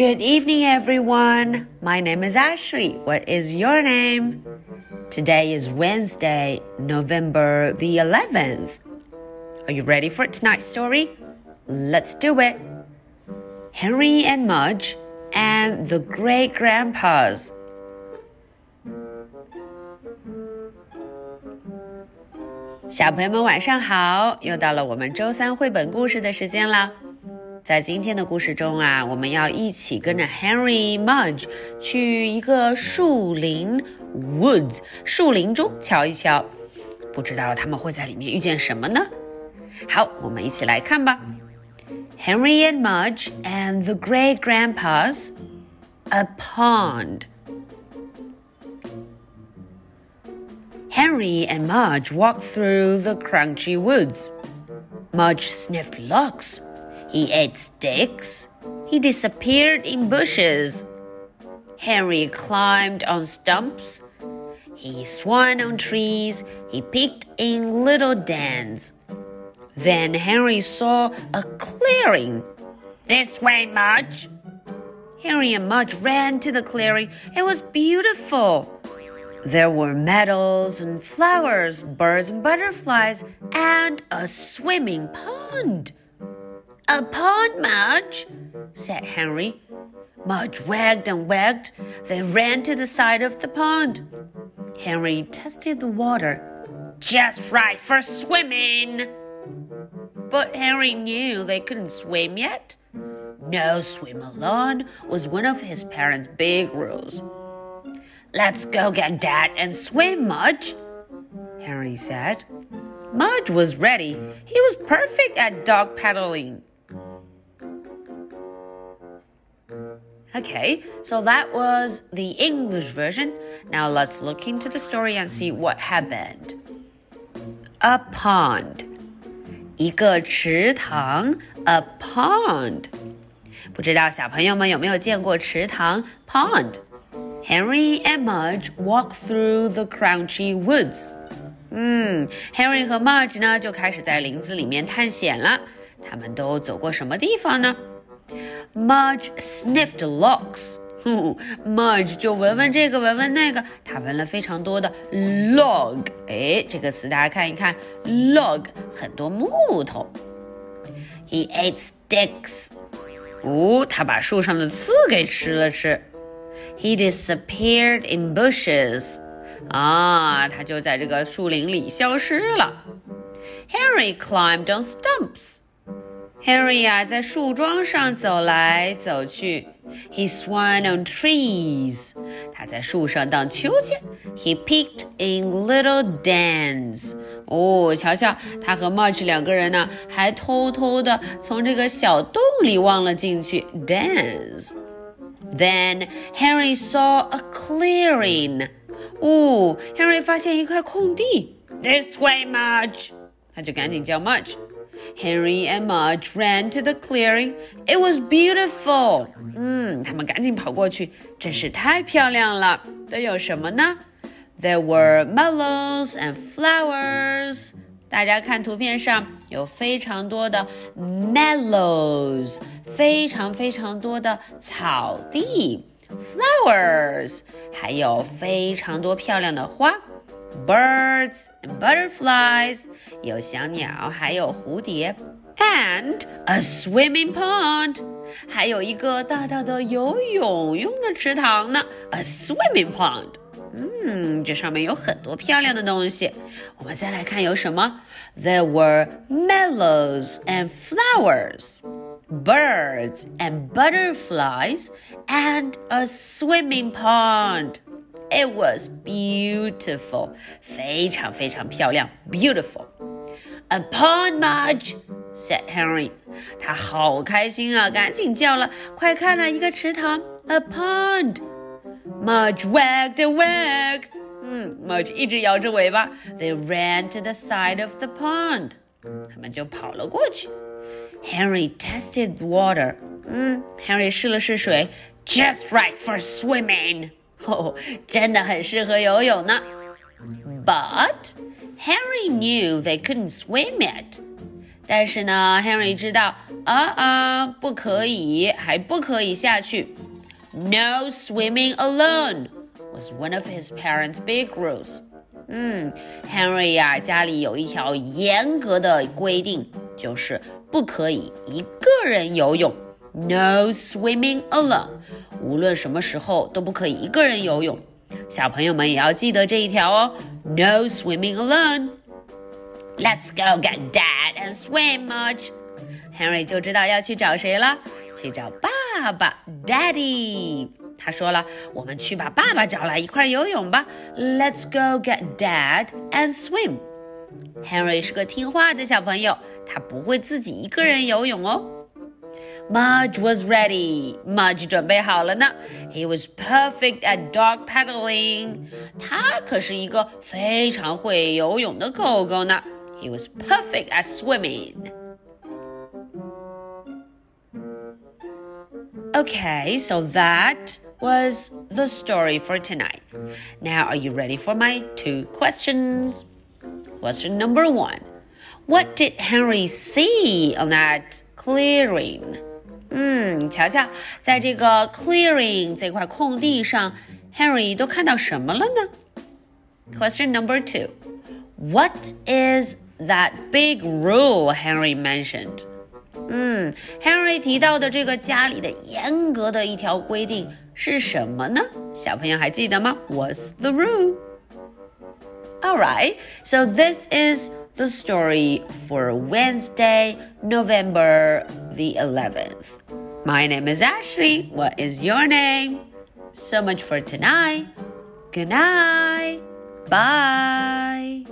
Good evening, everyone. My name is Ashley. What is your name? Today is Wednesday, November the 11th. Are you ready for tonight's story? Let's do it. Henry and Mudge and the Great Grandpas. 小在今天的故事中啊，我们要一起跟着 Henry Mudge 去一个树林 woods 树林中瞧一瞧，不知道他们会在里面遇见什么呢？好，我们一起来看吧。Henry and Mudge and the Great Grandpas, a pond. Henry and Mudge walked through the crunchy woods. Mudge sniffed logs. He ate sticks. He disappeared in bushes. Henry climbed on stumps. He swung on trees. He peeked in little dens. Then Henry saw a clearing. This way, Mudge. Henry and Mudge ran to the clearing. It was beautiful. There were meadows and flowers, birds and butterflies, and a swimming pond. A pond, Mudge, said Henry. Mudge wagged and wagged, then ran to the side of the pond. Henry tested the water. Just right for swimming. But Henry knew they couldn't swim yet. No swim alone was one of his parents' big rules. Let's go get Dad and swim, Mudge, Henry said. Mudge was ready. He was perfect at dog paddling. Okay, so that was the English version. Now let's look into the story and see what happened. A pond. 一个池塘，a pond。不知道小朋友们有没有见过池塘 pond。Henry and Mudge walk through the crunchy woods。嗯，Henry hmm, 和 Mudge 呢就开始在林子里面探险了。他们都走过什么地方呢？？Mudge sniffed logs. Mudge 就闻闻这个，闻闻那个，他闻了非常多的 log。哎，这个词大家看一看，log 很多木头。He ate sticks. 哦，他把树上的刺给吃了吃。he disappeared in bushes. 啊，他就在这个树林里消失了。Harry climbed on stumps. Harry 呀，在树桩上走来走去。He swung on trees. 他在树上荡秋千。He peeked in little dens. 哦，瞧瞧，他和 March 两个人呢，还偷偷的从这个小洞里望了进去。Dens. Then Henry saw a clearing. 哦，Henry 发现一块空地。This way, Mudge. 他就赶紧叫 Mudge。Henry and Mudge ran to the clearing. It was beautiful. 嗯，他们赶紧跑过去，真是太漂亮了。都有什么呢？There were melons and flowers. 大家看图片上有非常多的 mellows，非常非常多的草地，flowers，还有非常多漂亮的花。；birds and butterflies，有小鸟，还有蝴蝶；and a swimming pond，还有一个大大的游泳用的池塘呢，a swimming pond。嗯，这上面有很多漂亮的东西。我们再来看有什么？There were meadows and flowers, birds and butterflies, and a swimming pond. It was beautiful. 非常非常漂亮, beautiful. Upon Mudge said Henry. 他好开心啊,赶紧叫了,快看啊,一个池塘, a pond. pond。Mudge wagged and wagged，嗯，Mudge 一直摇着尾巴。They ran to the side of the pond，他们就跑了过去。Henry tested water，嗯，Henry 试了试水，just right for swimming。哦，真的很适合游泳呢。But Henry knew they couldn't swim yet. 但是呢，Henry 知道啊啊，不可以，还不可以下去。No swimming alone was one of his parents' big rules. 嗯，Henry 呀，家里有一条严格的规定，就是不可以一个人游泳。No swimming alone， 无论什么时候都不可以一个人游泳。小朋友们也要记得这一条哦。No swimming alone. Let's go get Dad and swim much. Henry 就知道要去找谁了，去找爸爸，Daddy。他说了，我们去把爸爸找来一块游泳吧。Let's go get Dad and swim. Henry 是个听话的小朋友，他不会自己一个人游泳哦。Mudge was ready. Mudge 准备好了呢。He was perfect at dog paddling. 他可是一个非常会游泳的狗狗呢。He was perfect at swimming. Okay, so that was the story for tonight. Now, are you ready for my two questions? Question number one What did Henry see on that clearing? 嗯，瞧瞧，在这个 clearing 这块空地上，Henry 都看到什么了呢？Question number two. What is that big rule Henry mentioned? 嗯，Henry 提到的这个家里的严格的一条规定是什么呢？小朋友还记得吗？What's the rule? All right, so this is the story for Wednesday, November the 11th. My name is Ashley. What is your name? So much for tonight. Good night. Bye.